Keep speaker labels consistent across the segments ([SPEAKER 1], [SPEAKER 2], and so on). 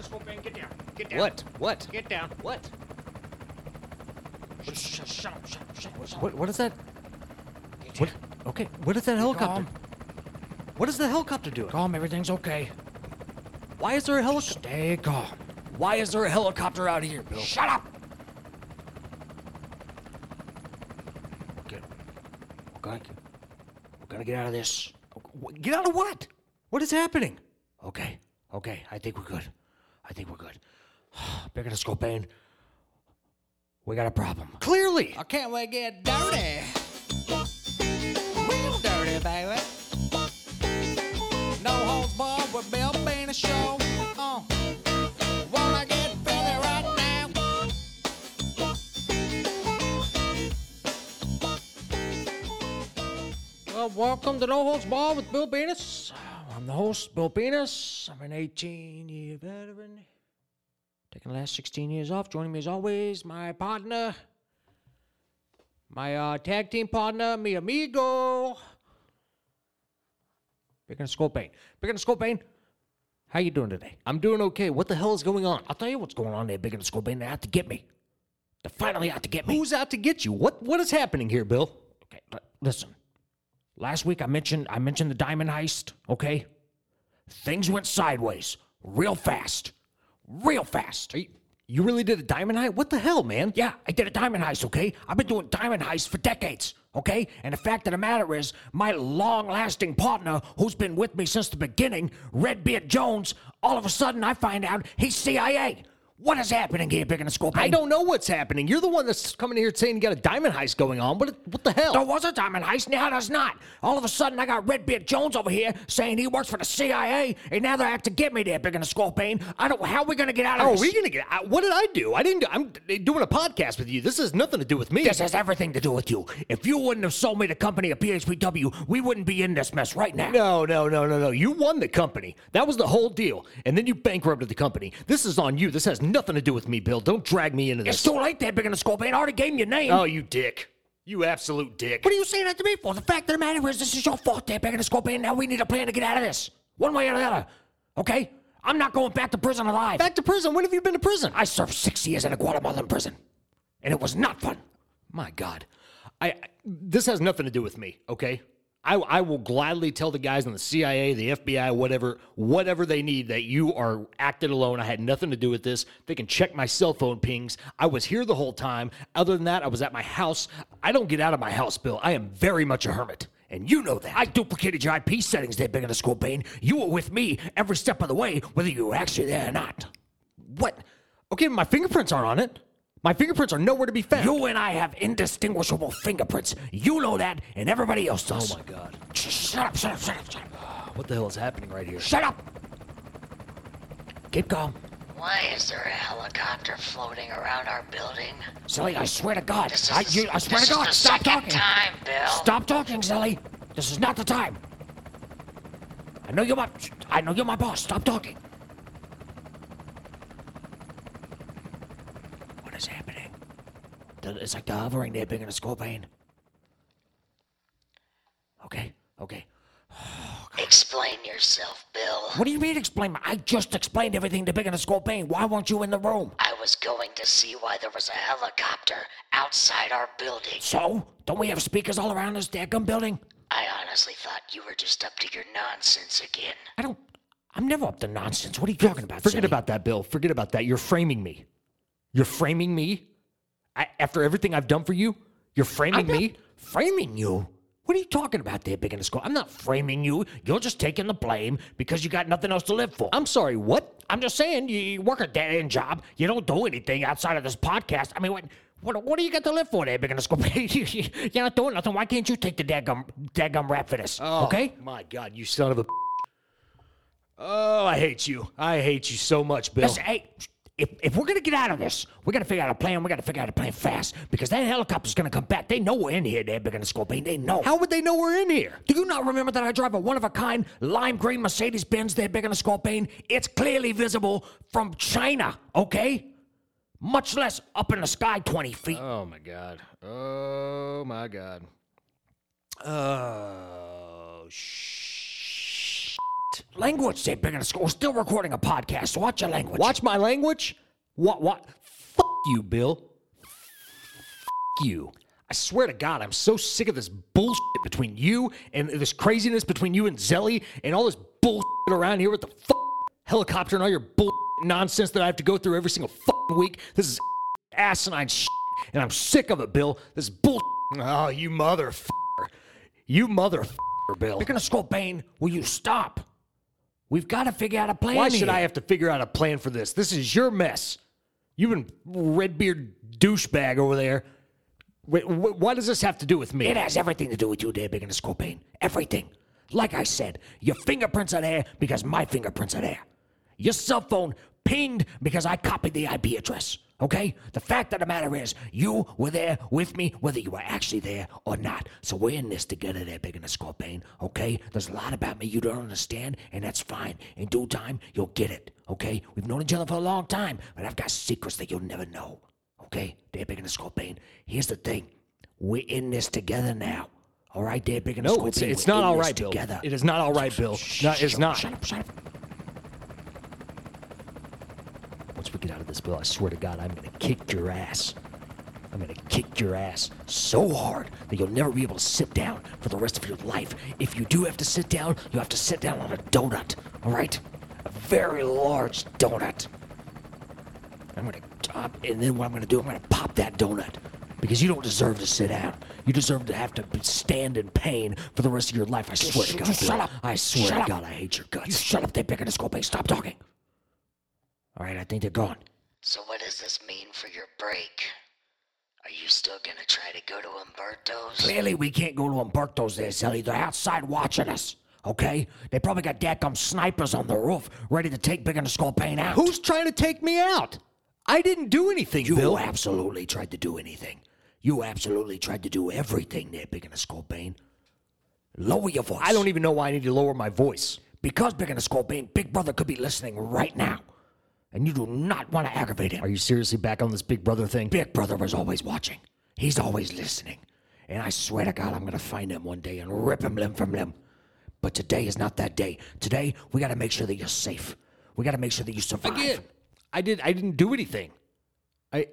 [SPEAKER 1] Bigger Scorpion, get down. Get down.
[SPEAKER 2] What? What?
[SPEAKER 1] Get down.
[SPEAKER 2] What?
[SPEAKER 1] Shut, shut, shut up, shut up, shut up, shut up.
[SPEAKER 2] What? What is that?
[SPEAKER 1] Get
[SPEAKER 2] What?
[SPEAKER 1] down.
[SPEAKER 2] Okay. What is that helicopter?
[SPEAKER 1] calm.
[SPEAKER 2] What is the helicopter doing?
[SPEAKER 1] Calm, everything's okay.
[SPEAKER 2] Why is there a helicopter?
[SPEAKER 1] Stay calm.
[SPEAKER 2] Why is there a helicopter out here, Bill?
[SPEAKER 1] Shut up!
[SPEAKER 2] Okay.
[SPEAKER 1] We're gonna, we're gonna get out of this.
[SPEAKER 2] Get out of what? What is happening?
[SPEAKER 1] Okay, okay, I think we're good. I think we're good. Bigger Scorpion, we got a problem.
[SPEAKER 2] Clearly.
[SPEAKER 3] I can't wait to get dirty. Real dirty, baby. No holds barred with Bill Bean a show. Uh, wanna get filthy right now?
[SPEAKER 1] Well, welcome to No Holds Barred with Bill Venus. I'm the host, Bill Venus. I'm an 18 year veteran. Taking the last 16 years off. Joining me as always, my partner, my uh, tag team partner, mi amigo. Big and Scorpion. Big and Scorpion, how you doing today?
[SPEAKER 2] I'm doing okay. What the hell is going on?
[SPEAKER 1] I'll tell you what's going on there, Big and Scorpion. They're out to get me. They're finally out to get me.
[SPEAKER 2] Who's out to get you? What? What is happening here, Bill?
[SPEAKER 1] Okay, li- listen. Last week I mentioned I mentioned the diamond heist, okay? Things went sideways real fast. Real fast.
[SPEAKER 2] You, you really did a diamond heist? What the hell, man?
[SPEAKER 1] Yeah, I did a diamond heist, okay? I've been doing diamond heists for decades, okay? And the fact of the matter is, my long lasting partner, who's been with me since the beginning, Redbeard Jones, all of a sudden I find out he's CIA. What is happening here, Big and Scorpion?
[SPEAKER 2] I don't know what's happening. You're the one that's coming here saying you got a diamond heist going on. What? What the hell?
[SPEAKER 1] There was a diamond heist, now there's not. All of a sudden, I got Redbeard Jones over here saying he works for the CIA, and now they're out to get me there, Big and Scorpion. I don't. How are we gonna get out of
[SPEAKER 2] How are
[SPEAKER 1] this?
[SPEAKER 2] we gonna get? out? What did I do? I didn't. I'm doing a podcast with you. This has nothing to do with me.
[SPEAKER 1] This has everything to do with you. If you wouldn't have sold me the company of PHPW, we wouldn't be in this mess right now.
[SPEAKER 2] No, no, no, no, no. You won the company. That was the whole deal. And then you bankrupted the company. This is on you. This has nothing to do with me, Bill. Don't drag me into this.
[SPEAKER 1] It's too late there, Big and Scorpion. I already gave him your name.
[SPEAKER 2] Oh, you dick. You absolute dick.
[SPEAKER 1] What are you saying that to me for? The fact of the matter is, this is your fault there, Big the Scorpion. Now we need a plan to get out of this. One way or the other. Okay? I'm not going back to prison alive.
[SPEAKER 2] Back to prison. When have you been to prison?
[SPEAKER 1] I served six years in a Guatemalan prison. And it was not fun.
[SPEAKER 2] My God, I, I this has nothing to do with me. Okay, I I will gladly tell the guys in the CIA, the FBI, whatever, whatever they need that you are acted alone. I had nothing to do with this. They can check my cell phone pings. I was here the whole time. Other than that, I was at my house. I don't get out of my house, Bill. I am very much a hermit.
[SPEAKER 1] And you know that. I duplicated your IP settings there, Big and Scorpion. You were with me every step of the way, whether you were actually there or not.
[SPEAKER 2] What? Okay, my fingerprints aren't on it. My fingerprints are nowhere to be found.
[SPEAKER 1] You and I have indistinguishable fingerprints. You know that, and everybody else does.
[SPEAKER 2] oh my God,
[SPEAKER 1] Shut up, shut up, shut up, shut up.
[SPEAKER 2] what the hell is happening right here?
[SPEAKER 1] Shut up! Keep calm.
[SPEAKER 4] Why is there a helicopter floating around our building?
[SPEAKER 1] Silly, I swear to God.
[SPEAKER 4] This is
[SPEAKER 1] I,
[SPEAKER 4] the-
[SPEAKER 1] you, I swear
[SPEAKER 4] this
[SPEAKER 1] to
[SPEAKER 4] is
[SPEAKER 1] God,
[SPEAKER 4] the
[SPEAKER 1] stop talking.
[SPEAKER 4] time, Bill.
[SPEAKER 1] Stop talking, Silly. This is not the time. I know you're my I know you're my boss. Stop talking. What is happening? The- It's like ah, the hovering there, big in a scorpion. Okay, okay.
[SPEAKER 4] Explain yourself, Bill.
[SPEAKER 1] What do you mean explain? I just explained everything to Big and a Scorpion. Why weren't you in the room?
[SPEAKER 4] I was going to see why there was a helicopter outside our building.
[SPEAKER 1] So? Don't we have speakers all around this daggum building?
[SPEAKER 4] I honestly thought you were just up to your nonsense again.
[SPEAKER 1] I don't. I'm never up to nonsense. What are you talking about?
[SPEAKER 2] Forget
[SPEAKER 1] silly?
[SPEAKER 2] about that, Bill. Forget about that. You're framing me. You're framing me. I, after everything I've done for you, you're framing
[SPEAKER 1] not
[SPEAKER 2] me.
[SPEAKER 1] framing you. What are you talking about there, Big and a Scorpion? I'm not framing you. You're just taking the blame because you got nothing else to live for.
[SPEAKER 2] I'm sorry. What?
[SPEAKER 1] I'm just saying, you, you work a dead end job. You don't do anything outside of this podcast. I mean, what, what, what do you got to live for there, Big and a Scorpion? You're not doing nothing. Why can't you take the daggum, daggum rap for this? Oh, okay?
[SPEAKER 2] Oh, My God, you son of a. Oh, I hate you. I hate you so much, Bill.
[SPEAKER 1] Listen, hey, if, if we're gonna get out of this, we gotta figure out a plan. We gotta figure out a plan fast because that helicopter's gonna come back. They know we're in here. They're big and Scorpion. They know.
[SPEAKER 2] How would they know we're in here?
[SPEAKER 1] Do you not remember that I drive a one of a kind lime green Mercedes Benz there, big and Scorpion? It's clearly visible from China. Okay, much less up in the sky, twenty feet.
[SPEAKER 2] Oh my God. Oh my God. Oh shh.
[SPEAKER 1] Language, Dave Big in a Skull. We're still recording a podcast. So watch your language.
[SPEAKER 2] Watch my language? What? What? Fuck you, Bill. Fuck you. I swear to God, I'm so sick of this bullshit between you and this craziness between you and Zelly and all this bullshit around here with the fuck helicopter and all your bull nonsense that I have to go through every single fucking week. This is asinine shit, and I'm sick of it, Bill. This bull. Oh, you motherfucker. You motherfucker, Bill.
[SPEAKER 1] You're gonna Skull Bane, will you stop? We've got to figure out a plan.
[SPEAKER 2] Why should
[SPEAKER 1] here.
[SPEAKER 2] I have to figure out a plan for this? This is your mess. You've been Redbeard douchebag over there. Wait, wh- what does this have to do with me?
[SPEAKER 1] It has everything to do with you, there, Big in a Skull Bane. Everything. Like I said, your fingerprints are there because my fingerprints are there. Your cell phone pinged because I copied the IP address. Okay? The fact of the matter is, you were there with me, whether you were actually there or not. So we're in this together there, Big in the Bane. Okay? There's a lot about me you don't understand, and that's fine. In due time, you'll get it. Okay? We've known each other for a long time, but I've got secrets that you'll never know. Okay? There, Big in the Bane. Here's the thing. We're in this together now. All right, there, Big in the
[SPEAKER 2] no, it's,
[SPEAKER 1] Bane.
[SPEAKER 2] it's
[SPEAKER 1] We're
[SPEAKER 2] not all right, Bill.
[SPEAKER 1] together.
[SPEAKER 2] It is not all right, Bill. No, it's not.
[SPEAKER 1] Shut up, shut up.
[SPEAKER 2] Once we get out of this, Bill, I swear to God, I'm going to kick your ass. I'm going to kick your ass so hard that you'll never be able to sit down for the rest of your life. If you do have to sit down, you have to sit down on a donut, all right? A very large donut. I'm going to top, and then what I'm going to do, I'm going to pop that donut because you don't deserve to sit down. You deserve to have to stand in pain for the rest of your life. I swear to God.
[SPEAKER 1] shut up.
[SPEAKER 2] I swear
[SPEAKER 1] Shut
[SPEAKER 2] to
[SPEAKER 1] up.
[SPEAKER 2] God, I hate your guts.
[SPEAKER 1] You shut up there, Big in the Skull Bane. Stop talking. All right, I think they're gone.
[SPEAKER 4] So what does this mean for your break? Are you still gonna try to go to Umberto's?
[SPEAKER 1] Clearly, we can't go to Umberto's there, Sally. They're outside watching us. Okay? They probably got dadgum snipers on the roof ready to take Big in the Skull Pain out.
[SPEAKER 2] Who's trying to take me out? I didn't do anything,
[SPEAKER 1] You
[SPEAKER 2] Bill.
[SPEAKER 1] absolutely tried to do anything. You absolutely tried to do everything there, Big in the Skull Bane. Lower your voice.
[SPEAKER 2] I don't even know why I need to lower my voice.
[SPEAKER 1] Because Big in the Skull Bane, Big Brother could be listening right now. And you do not want to aggravate him.
[SPEAKER 2] Are you seriously back on this Big Brother thing?
[SPEAKER 1] Big Brother was always watching. He's always listening. And I swear to God, I'm going to find him one day and rip him limb from limb. But today is not that day. Today, we got to make sure that you're safe. We got to make sure that you survive.
[SPEAKER 2] Again, I did. I didn't do anything. I,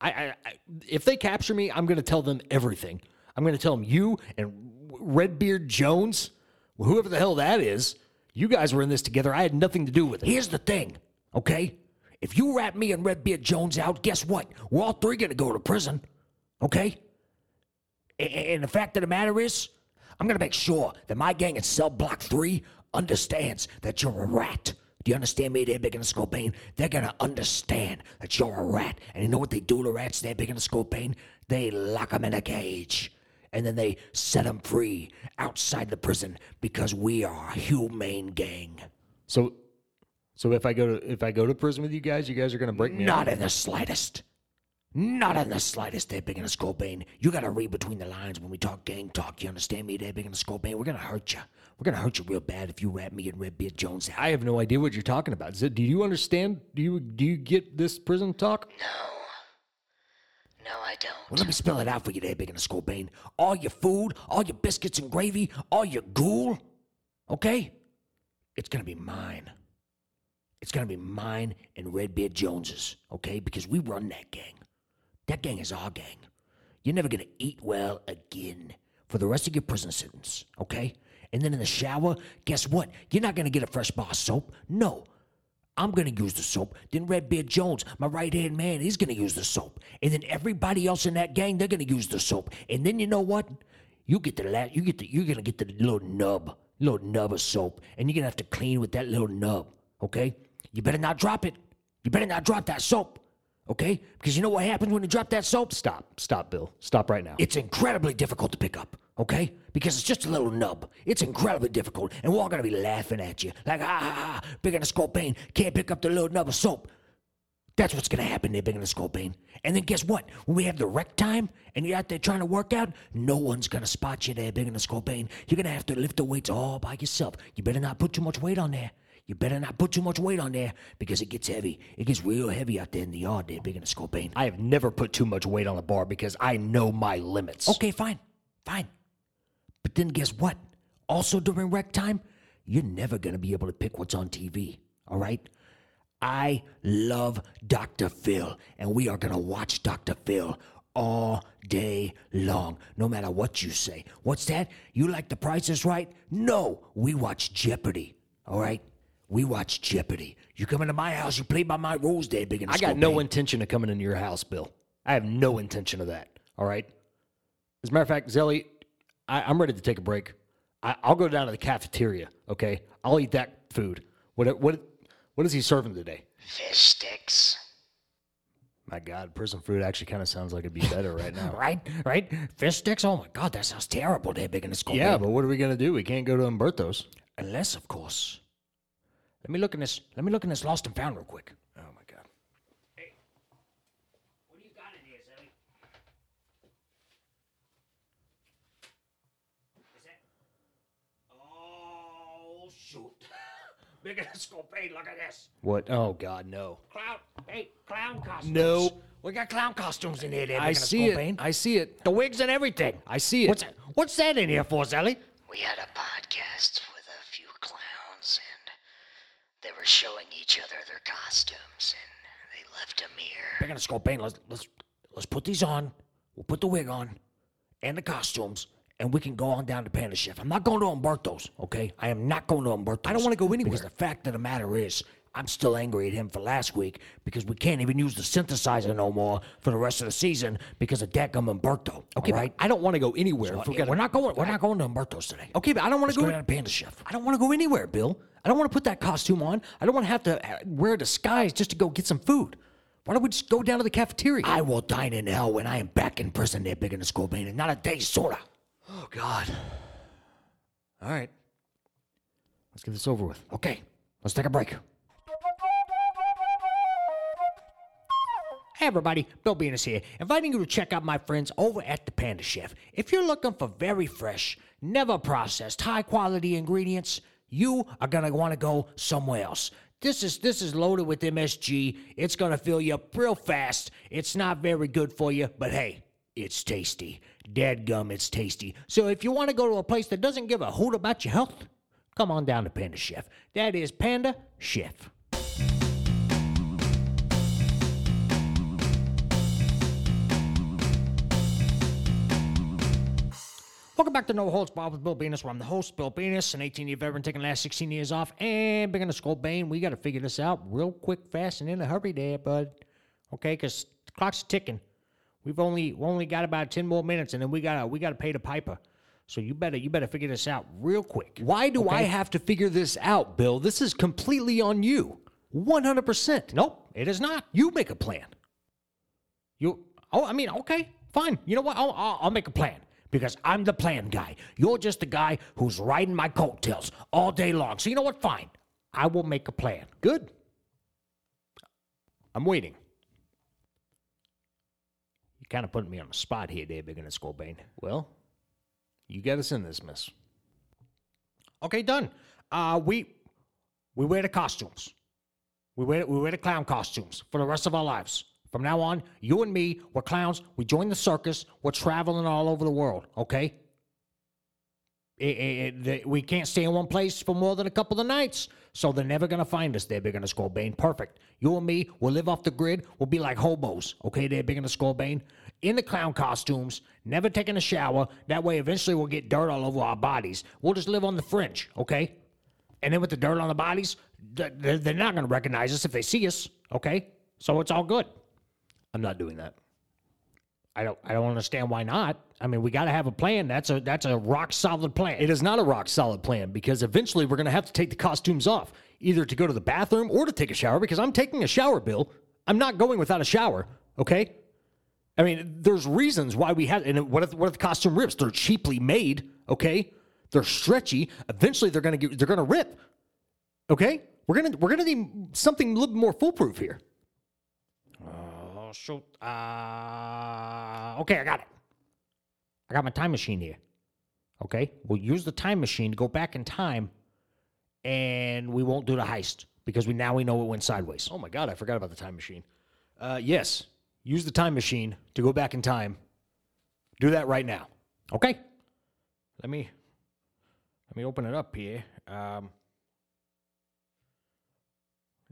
[SPEAKER 2] I, I, I if they capture me, I'm going to tell them everything. I'm going to tell them you and Redbeard Jones, whoever the hell that is. You guys were in this together. I had nothing to do with it.
[SPEAKER 1] Here's the thing, okay? If you rat me and Redbeard Jones out, guess what? We're all three going to go to prison, okay? And the fact of the matter is, I'm going to make sure that my gang at Cell Block 3 understands that you're a rat. Do you understand me there, Big and Skull They're to understand that you're a rat. And you know what they do to rats there, Big and Skull They lock them in a cage. And then they set them free outside the prison because we are a humane gang.
[SPEAKER 2] So, so if I go to if I go to prison with you guys, you guys are going to break me
[SPEAKER 1] Not
[SPEAKER 2] out.
[SPEAKER 1] in the slightest. Not in the slightest, there, Big and the Skull You gotta read between the lines when we talk gang talk. You understand me, there, Big and the Skull We're gonna hurt you. We're gonna hurt you real bad if you rat me and Redbeard Jones out.
[SPEAKER 2] I have no idea what you're talking about. Is it- do you understand? Do you do you get this prison talk?
[SPEAKER 4] No. No, I don't.
[SPEAKER 1] Well, let me spell it out for you there, Big and the Skull All your food, all your biscuits and gravy, all your ghoul, okay? It's gonna be mine. It's gonna be mine and Redbeard Jones's, okay? Because we run that gang. That gang is our gang. You're never gonna eat well again for the rest of your prison sentence, okay? And then in the shower, guess what? You're not gonna get a fresh bar of soap. No. I'm gonna use the soap. Then Redbeard Jones, my right hand man, he's gonna use the soap. And then everybody else in that gang, they're gonna use the soap. And then you know what? You get the la- you get the you're gonna get the little nub, little nub of soap, and you're gonna have to clean with that little nub. Okay? You better not drop it. You better not drop that soap. Okay? Because you know what happens when you drop that soap?
[SPEAKER 2] Stop, stop, Bill. Stop right now.
[SPEAKER 1] It's incredibly difficult to pick up, okay? Because it's just a little nub. It's incredibly difficult, and we're all gonna be laughing at you. Like, ah, ah, ah, Big the Skull Bane can't pick up the little nub of soap. That's what's gonna happen there, Big and the Bane. And then guess what? When we have the rec time and you're out there trying to work out, no one's gonna spot you there, Big and the Bane. You're gonna have to lift the weights all by yourself. You better not put too much weight on there. You better not put too much weight on there because it gets heavy. It gets real heavy out there in the yard there, Big and the Skull Bane.
[SPEAKER 2] I have never put too much weight on a bar because I know my limits.
[SPEAKER 1] Okay, fine, fine. But then guess what? Also during rec time, you're never going to be able to pick what's on TV. All right? I love Dr. Phil, and we are going to watch Dr. Phil all day long, no matter what you say. What's that? You like the Price is Right? No, we watch Jeopardy. All right? We watch Jeopardy. You come into my house, you play by my rules, Dad big and
[SPEAKER 2] I got no intention of coming into your house, Bill. I have no intention of that. All right. As a matter of fact, Zelly, I, I'm ready to take a break. I, I'll go down to the cafeteria. Okay, I'll eat that food. What what what is he serving today?
[SPEAKER 4] Fish sticks.
[SPEAKER 2] My God, prison food actually kind of sounds like it'd be better right now.
[SPEAKER 1] Right? Right? Fish sticks? Oh my God, that sounds terrible, there, big and it's
[SPEAKER 2] yeah, but what are we gonna do? We can't go to Umberto's.
[SPEAKER 1] Unless, of course. Let me look in this. Let me look in this lost and found real quick.
[SPEAKER 2] Oh my God.
[SPEAKER 1] Hey, what do you got in here, Zelly? Is that? Oh shoot! Big and Scorpion, look at this.
[SPEAKER 2] What? Oh God, no.
[SPEAKER 1] Clown. Hey, clown costumes.
[SPEAKER 2] No.
[SPEAKER 1] We got clown costumes in here, there.
[SPEAKER 2] I
[SPEAKER 1] Big and
[SPEAKER 2] see
[SPEAKER 1] Scorpion.
[SPEAKER 2] it. I see it.
[SPEAKER 1] The wigs and everything.
[SPEAKER 2] I see it.
[SPEAKER 1] What's that? What's that in here for, Zelly?
[SPEAKER 4] We had a podcast with a few clowns, and they were showing each other their costumes, and they left them here.
[SPEAKER 1] Big and Scorpion, let's let's let's put these on. We'll put the wig on and the costumes, and we can go on down to Panda Chef. I'm not going to Umberto's, okay? I am not going to Umberto's. I don't want to go anywhere. Because the fact of the matter is, I'm still angry at him for last week because we can't even use the synthesizer no more for the rest of the season because of Deckham Umberto.
[SPEAKER 2] Okay,
[SPEAKER 1] all right?
[SPEAKER 2] I don't want to go anywhere. we're, gonna-
[SPEAKER 1] we're not going. We're not going to Umberto's today.
[SPEAKER 2] Okay, but I don't want to
[SPEAKER 1] go
[SPEAKER 2] go.
[SPEAKER 1] down to Panda Chef.
[SPEAKER 2] I don't want to go anywhere, Bill. I don't want to put that costume on. I don't want to have to uh, wear a disguise just to go get some food. Why don't we just go down to the cafeteria?
[SPEAKER 1] I will dine in hell when I am back in prison there, big in the Scorpion, and not a day sooner.
[SPEAKER 2] oh God. All right. Let's get this over with.
[SPEAKER 1] Okay, let's take a break. Hey everybody, Bill Venus here, inviting you to check out my friends over at the Panda Chef. If you're looking for very fresh, never processed, high quality ingredients, you are gonna want to go somewhere else. This is this is loaded with MSG. It's gonna fill you up real fast. It's not very good for you, but hey, it's tasty. Dead gum, it's tasty. So if you want to go to a place that doesn't give a hoot about your health, come on down to Panda Chef. That is Panda Chef. Welcome back to No Holds Barred with Bill Venus, where I'm the host, Bill Venus, an 18 year veteran taking the last 16 years off, and in the skull bane. We got to figure this out real quick, fast, and in a hurry there, bud. Okay, because the clock's ticking. We've only we only got about 10 more minutes, and then we gotta we gotta pay the piper. So you better you better figure this out real quick.
[SPEAKER 2] Why do I have to figure this out, Bill? This is completely on you. 100%.
[SPEAKER 1] Nope, it is not. You make a plan. You, oh, I mean, okay, fine. You know what? I'll, I'll, I'll make a plan because I'm the plan guy. You're just the guy who's riding my coattails all day long. So you know what? Fine. I will make a plan.
[SPEAKER 2] Good. I'm waiting.
[SPEAKER 1] You're kind of putting me on the spot here, there, big in the skull bane.
[SPEAKER 2] Well, you got us in this, miss.
[SPEAKER 1] Okay, done. Uh, we we wear the costumes. We wear we wear the clown costumes for the rest of our lives. From now on, you and me, we're clowns. We join the circus. We're traveling all over the world. Okay. It- it- it- we can't stay in one place for more than a couple of nights, so they're never gonna find us. They're big in the skull bane. Perfect. You and me, we'll live off the grid. We'll be like hobos. Okay, they're big in the skull bane. In the clown costumes, never taking a shower. That way, eventually, we'll get dirt all over our bodies. We'll just live on the fringe. Okay. And then with the dirt on the bodies, th- they're not gonna recognize us if they see us. Okay. So it's all good.
[SPEAKER 2] I'm not doing that.
[SPEAKER 1] I don't I don't understand why not. I mean, we got to have a plan. That's a that's a rock solid plan.
[SPEAKER 2] It is not a rock solid plan because eventually we're going to have to take the costumes off, either to go to the bathroom or to take a shower because I'm taking a shower, Bill. I'm not going without a shower, okay? I mean, there's reasons why we have, and what if, what if the costume rips? They're cheaply made, okay? They're stretchy. Eventually they're going to get, they're going to rip, okay? We're going to, we're going to need something a little more foolproof here.
[SPEAKER 1] Shoot. Uh, okay, I got it. I got my time machine here. Okay, we'll use the time machine to go back in time, and we won't do the heist because we now we know it went sideways.
[SPEAKER 2] Oh my God, I forgot about the time machine. Uh, yes, use the time machine to go back in time. Do that right now.
[SPEAKER 1] Okay. Let me let me open it up here. Um,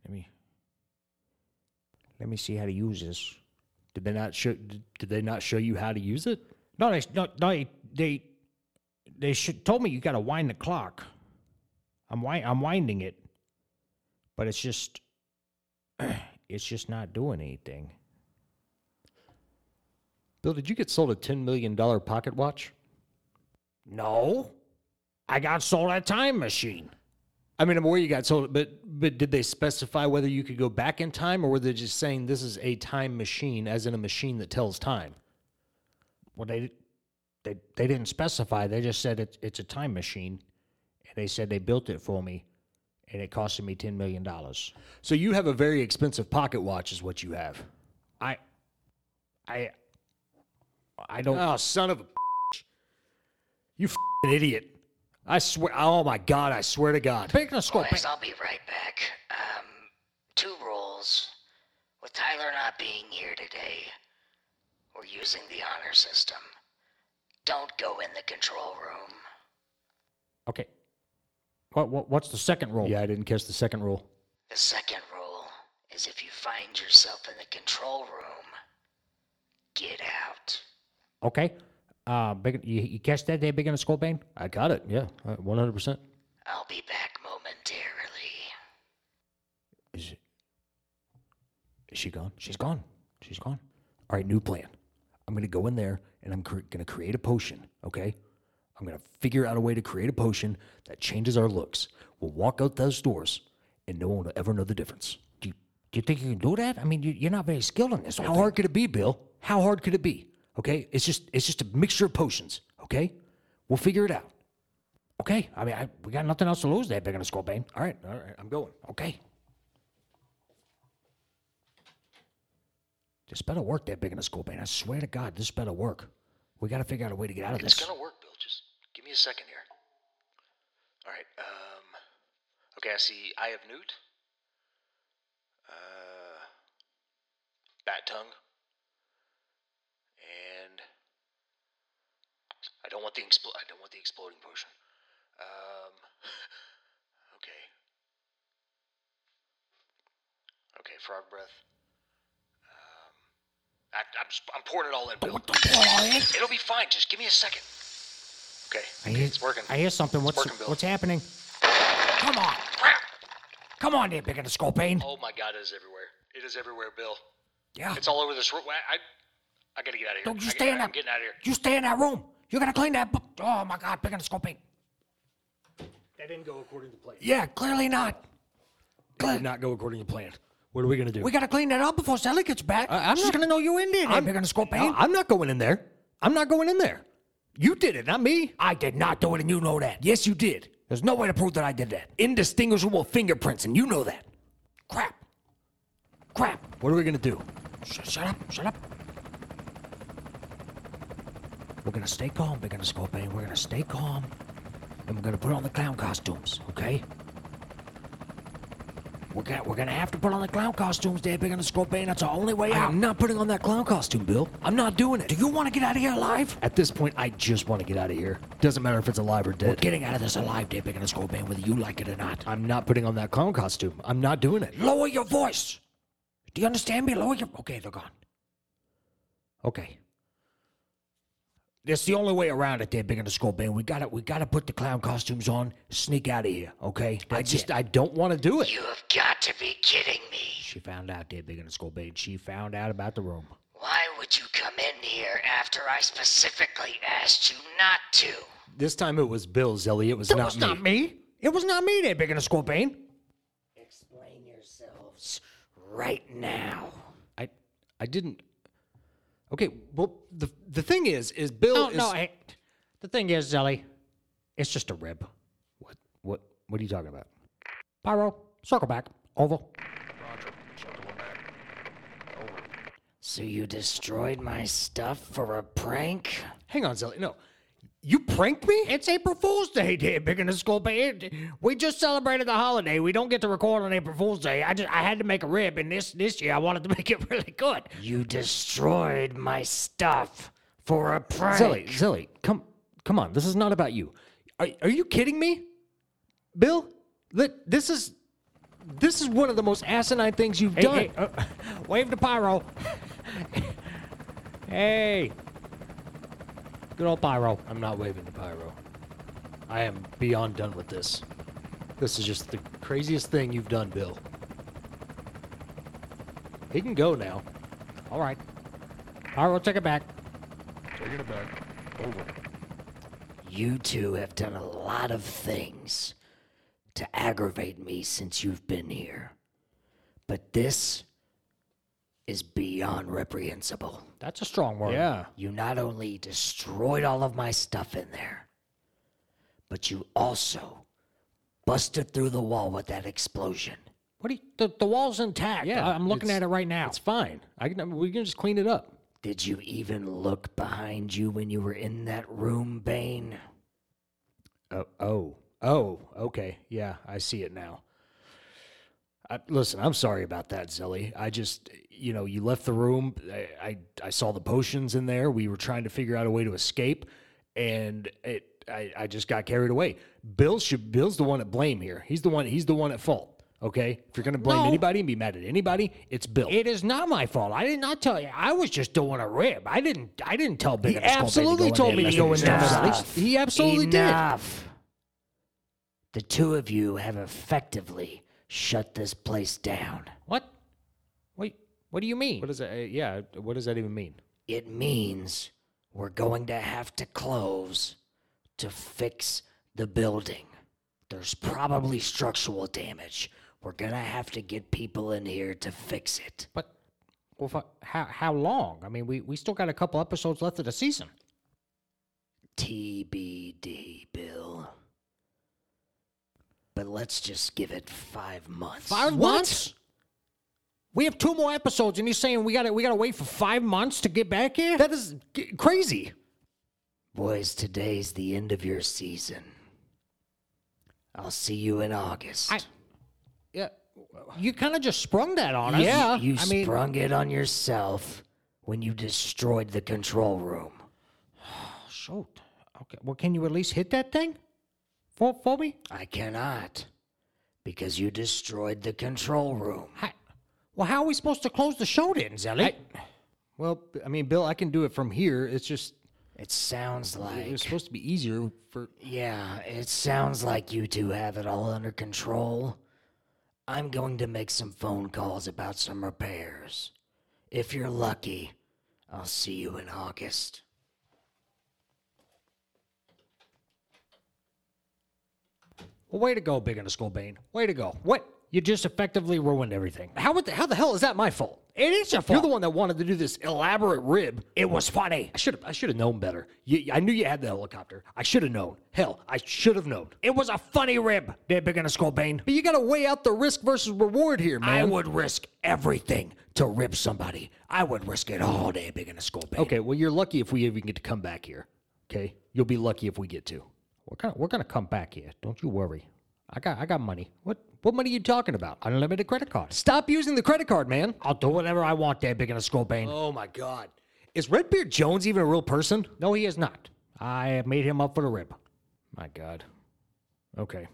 [SPEAKER 1] let me let me see how to use this.
[SPEAKER 2] Did they not show? Did they not show you how to use it?
[SPEAKER 1] No, they no, no they they, they should, told me you got to wind the clock. I'm wi- I'm winding it, but it's just it's just not doing anything.
[SPEAKER 2] Bill, did you get sold a ten million dollar pocket watch?
[SPEAKER 1] No, I got sold a time machine.
[SPEAKER 2] I mean, I'm aware you got sold, but but did they specify whether you could go back in time, or were they just saying this is a time machine, as in a machine that tells time?
[SPEAKER 1] Well, they they they didn't specify. They just said it's it's a time machine, and they said they built it for me, and it costed me ten million dollars.
[SPEAKER 2] So you have a very expensive pocket watch, is what you have.
[SPEAKER 1] I I I don't.
[SPEAKER 2] Oh, son of a! You idiot! I swear. Oh my God! I swear to God.
[SPEAKER 1] Picking a scope.
[SPEAKER 4] Boys, I'll be right back. Um, two rules. With Tyler not being here today, we're using the honor system. Don't go in the control room.
[SPEAKER 1] Okay. What, what what's the second rule?
[SPEAKER 2] Yeah, I didn't catch the second rule.
[SPEAKER 4] The second rule is if you find yourself in the control room, get out.
[SPEAKER 1] Okay. Uh, big, you, you catch that day, big in the skull bane?
[SPEAKER 2] I got it. Yeah, one hundred percent.
[SPEAKER 4] I'll be back momentarily.
[SPEAKER 2] Is is she gone?
[SPEAKER 1] She's gone. She's gone.
[SPEAKER 2] All right, new plan. I'm going to go in there and I'm cre- going to create a potion, okay? I'm going to figure out a way to create a potion that changes our looks. We'll walk out those doors and no one will ever know the difference.
[SPEAKER 1] Do you, do you think you can do that? I mean, you, you're not very skilled in this.
[SPEAKER 2] How hard could it be, Bill? How hard could it be? Okay? It's just it's just a mixture of potions, okay? We'll figure it out.
[SPEAKER 1] Okay. I mean, I, we got nothing else to lose there, big in the skull bane.
[SPEAKER 2] All right, all right, I'm going.
[SPEAKER 1] Okay. This better work there, big in the skull bane. I swear to God, this better work. We got to figure out a way to get out of this.
[SPEAKER 5] It's gonna work, Bill. Just give me a second here. All right. Um. Okay, I see. Eye of Newt. Uh. Bat tongue. And I don't want the expl- I don't want the exploding potion. Um. Okay. Okay, frog breath. Um. I, I'm I'm pouring it all in, Bill. It'll be fine. Just give me a second. Okay.
[SPEAKER 1] I
[SPEAKER 5] okay,
[SPEAKER 1] hear,
[SPEAKER 5] it's working.
[SPEAKER 1] I hear something. What's
[SPEAKER 5] working, Bill.
[SPEAKER 1] what's happening? Come on,
[SPEAKER 5] Crap!
[SPEAKER 1] come on, there, big in the skull bane.
[SPEAKER 5] Oh my God! It is everywhere. It is everywhere, Bill.
[SPEAKER 1] Yeah.
[SPEAKER 5] It's all over this room. I, I, I gotta get out of here.
[SPEAKER 1] Don't you
[SPEAKER 5] I,
[SPEAKER 1] stay in
[SPEAKER 5] I'm getting out of here.
[SPEAKER 1] You stay in that room. You're gonna clean that. bu- Oh my God, in the skull.
[SPEAKER 2] That didn't go according to plan.
[SPEAKER 1] Yeah, clearly not.
[SPEAKER 2] That did not go according to plan. What are we to do?
[SPEAKER 1] We gotta clean that up before Sally gets back.
[SPEAKER 2] I- I'm
[SPEAKER 1] She's
[SPEAKER 2] not-
[SPEAKER 1] gonna know you in there.
[SPEAKER 2] I'm
[SPEAKER 1] the skull
[SPEAKER 2] No. I'm not going in there. I'm not going in there. You did it, not me.
[SPEAKER 1] I did not do it, and you know that.
[SPEAKER 2] Yes, you did.
[SPEAKER 1] There's no way to prove that I did that.
[SPEAKER 2] Indistinguishable fingerprints, and you know that.
[SPEAKER 1] Crap. Crap.
[SPEAKER 2] What are we to do?
[SPEAKER 1] Shut, shut up. Shut up. We're gonna stay calm, big skull bane. We're gonna stay calm, and we're gonna put on the clown costumes. Okay. We're gonna, we're gonna have to put on the clown costumes there, big the skull. That's our only way out.
[SPEAKER 2] I'm not putting on that clown costume, Bill. I'm not doing it.
[SPEAKER 1] Do you want to get out of here alive?
[SPEAKER 2] At this point, I just want to get out of here. Doesn't matter if it's alive or dead.
[SPEAKER 1] We're getting out of this alive, there, big the skull whether you like it or not.
[SPEAKER 2] I'm not putting on that clown costume. I'm not doing it.
[SPEAKER 1] Lower your voice. Do you understand me? Lower your. Okay, they're gone. Okay. That's the only way around it, there, big in the skull bane. We gotta, we gotta put the clown costumes on, sneak out of here. Okay.
[SPEAKER 2] I just,
[SPEAKER 1] it.
[SPEAKER 2] I don't want to do it.
[SPEAKER 4] You have got to be kidding me.
[SPEAKER 1] She found out, there, big in the skull bane. She found out about the room.
[SPEAKER 4] Why would you come in here after I specifically asked you not to?
[SPEAKER 2] This time it was Bill, Zelly. It was
[SPEAKER 1] That
[SPEAKER 2] not
[SPEAKER 1] was
[SPEAKER 2] me.
[SPEAKER 1] not me. It was not me, there, big in the skull bane.
[SPEAKER 4] Explain yourselves right now.
[SPEAKER 2] I, I didn't. Okay, well, the the thing is, is Bill
[SPEAKER 1] No,
[SPEAKER 2] is.
[SPEAKER 1] no. Hey, the thing is, Zelly, it's just a rib.
[SPEAKER 2] What, what, what are you talking about?
[SPEAKER 1] Pyro, circle back. Oval.
[SPEAKER 4] So you destroyed my stuff for a prank?
[SPEAKER 2] Hang on, Zelly. No, you pranked me.
[SPEAKER 1] It's April Fool's Day, dear big in the bane. We just celebrated the holiday. We don't get to record on April Fool's Day. I just I had to make a rib, and this this year I wanted to make it really good.
[SPEAKER 4] You destroyed my stuff for a prank.
[SPEAKER 2] Zilly, Zilly, come, come on. This is not about you. Are, are you kidding me? Bill, this is this is one of the most asinine things you've
[SPEAKER 1] Hey,
[SPEAKER 2] done.
[SPEAKER 1] hey, uh, wave the pyro. hey. Good old pyro.
[SPEAKER 2] I'm not waving the pyro. I am beyond done with this. This is just the craziest thing you've done, Bill. He can go now.
[SPEAKER 1] All right. Pyro, take it back.
[SPEAKER 2] Taking it back. Over.
[SPEAKER 4] You two have done a lot of things to aggravate me since you've been here. But this is beyond reprehensible.
[SPEAKER 1] That's a strong word.
[SPEAKER 2] Yeah.
[SPEAKER 4] You not only destroyed all of my stuff in there, but you also busted through the wall with that explosion.
[SPEAKER 1] What do you, the, the wall's intact.
[SPEAKER 2] Yeah,
[SPEAKER 1] I- I'm looking at it right now.
[SPEAKER 2] It's fine. I can, we can just clean it up.
[SPEAKER 4] Did you even look behind you when you were in that room, Bane?
[SPEAKER 2] Oh, oh, oh, okay. Yeah, I see it now. I, listen, I'm sorry about that, Zilly. I just, you know, you left the room. I, I, I saw the potions in there. We were trying to figure out a way to escape, and it, I, I just got carried away. Bill should, Bill's the one at blame here. He's the one. He's the one at fault. Okay, if you're gonna blame
[SPEAKER 1] No.
[SPEAKER 2] anybody and be mad at anybody, it's Bill.
[SPEAKER 1] It is not my fault. I did not tell you. I was just doing a rib. I didn't. I didn't tell Big
[SPEAKER 2] he absolutely told me to go in there.
[SPEAKER 4] Enough.
[SPEAKER 2] He absolutely did.
[SPEAKER 4] Enough. The two of you have effectively shut this place down.
[SPEAKER 1] What? What do you mean?
[SPEAKER 2] What does that? uh, Yeah, what does that even mean?
[SPEAKER 4] It means we're going to have to close to fix the building. There's probably structural damage. We're going to have to get people in here to fix it.
[SPEAKER 1] But well, for, how how long? I mean, we we still got a couple episodes left of the season.
[SPEAKER 4] TBD, Bill. But let's just give it five months.
[SPEAKER 1] Five months. We have two more episodes, and you're saying we got to we got to wait for five months to get back here?
[SPEAKER 2] That is g- crazy.
[SPEAKER 4] Boys, today's the end of your season. I'll see you in August.
[SPEAKER 1] I- yeah. You kind of just sprung that on us.
[SPEAKER 2] Yeah.
[SPEAKER 4] You
[SPEAKER 1] I mean,
[SPEAKER 4] sprung it on yourself when you destroyed the control room.
[SPEAKER 1] shoot. Okay. Well, can you at least hit that thing for for me?
[SPEAKER 4] I cannot. Because you destroyed the control room.
[SPEAKER 1] Hi. Well, how are we supposed to close the show then, Zelly?
[SPEAKER 2] Well, I mean, Bill, I can do it from here. It's just
[SPEAKER 4] It sounds
[SPEAKER 2] it
[SPEAKER 4] like.
[SPEAKER 2] was supposed to be easier for.
[SPEAKER 4] Yeah, it sounds like you two have it all under control. I'm going to make some phone calls about some repairs. If you're lucky, I'll see you in August.
[SPEAKER 1] well, way to go, Big Skull Bane. Way to go. What? You just effectively ruined everything.
[SPEAKER 2] How would the, how the hell is that my fault?
[SPEAKER 1] It is your fault.
[SPEAKER 2] You're the one that wanted to do this elaborate rib.
[SPEAKER 1] It was funny.
[SPEAKER 2] I should have I should have known better. You, I knew you had the helicopter. I should have known. Hell, I should have known.
[SPEAKER 1] It was a funny rib, Big in a Skull Bane.
[SPEAKER 2] But you got to weigh out the risk versus reward here, man.
[SPEAKER 1] I would risk everything to rip somebody. I would risk it all day, Big in a Skull Bane.
[SPEAKER 2] Okay, well, you're lucky if we even get to come back here. Okay, you'll be lucky if we get to.
[SPEAKER 1] We're gonna we're gonna come back here. Don't you worry. I got I got money. What what money are you talking about? Unlimited credit card.
[SPEAKER 2] Stop using the credit card, man.
[SPEAKER 1] I'll do whatever I want there, Big in Skull Bane.
[SPEAKER 2] Oh my God, is Redbeard Jones even a real person?
[SPEAKER 1] No, he is not. I have made him up for the rib.
[SPEAKER 2] My God. Okay.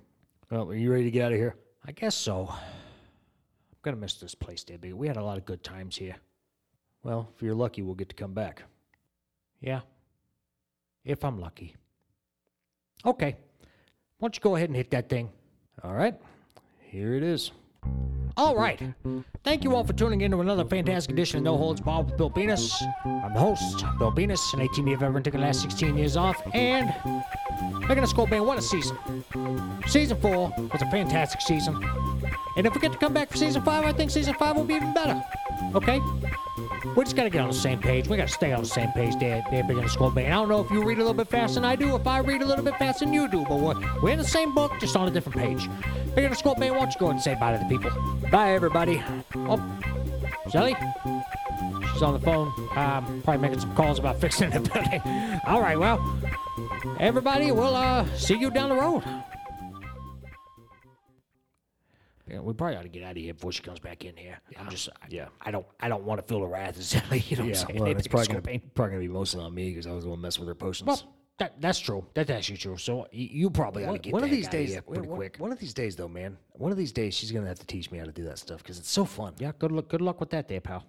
[SPEAKER 2] Well, are you ready to get out of here?
[SPEAKER 1] I guess so. I'm gonna miss this place, Big. We had a lot of good times here.
[SPEAKER 2] Well, if you're lucky, we'll get to come back.
[SPEAKER 1] Yeah. If I'm lucky. Okay. Why don't you go ahead and hit that thing?
[SPEAKER 2] All right, here it is.
[SPEAKER 1] All right. Thank you all for tuning in to another fantastic edition of No Holds Barred with Bill Venus. I'm the host, Bill Venus, an 18 year veteran, took the last 16 years off, and making a skull bane. What a season! Season four was a fantastic season, and if we get to come back for season five, I think season five will be even better. Okay? We just gotta get on the same page. We gotta stay on the same page big in the skull bane. I don't know if you read a little bit faster than I do, if I read a little bit faster than you do, but we're, we're in the same book, just on a different page. In the skull bane, why don't you go and say bye to the people?
[SPEAKER 2] Bye, everybody.
[SPEAKER 1] Oh, Shelly? She's on the phone. Um, probably making some calls about fixing the building. All right, well, everybody, we'll uh, see you down the road. Yeah, we probably ought to get out of here before she comes back in here. I'm just, I,
[SPEAKER 2] Yeah.
[SPEAKER 1] I don't, I don't want to feel the wrath of Shelly. You know what I'm
[SPEAKER 2] Yeah,
[SPEAKER 1] saying?
[SPEAKER 2] well, it's probably gonna, probably gonna be mostly on me because I was the one messing with her potions.
[SPEAKER 1] Well, That, that's true. That's actually true. So you probably ought to get
[SPEAKER 2] one
[SPEAKER 1] the
[SPEAKER 2] of these days,
[SPEAKER 1] pretty
[SPEAKER 2] one-
[SPEAKER 1] quick.
[SPEAKER 2] One of these days, though, man. One of these days, she's gonna have to teach me how to do that stuff because it's so fun.
[SPEAKER 1] Yeah, good luck. Good luck with that, there, pal.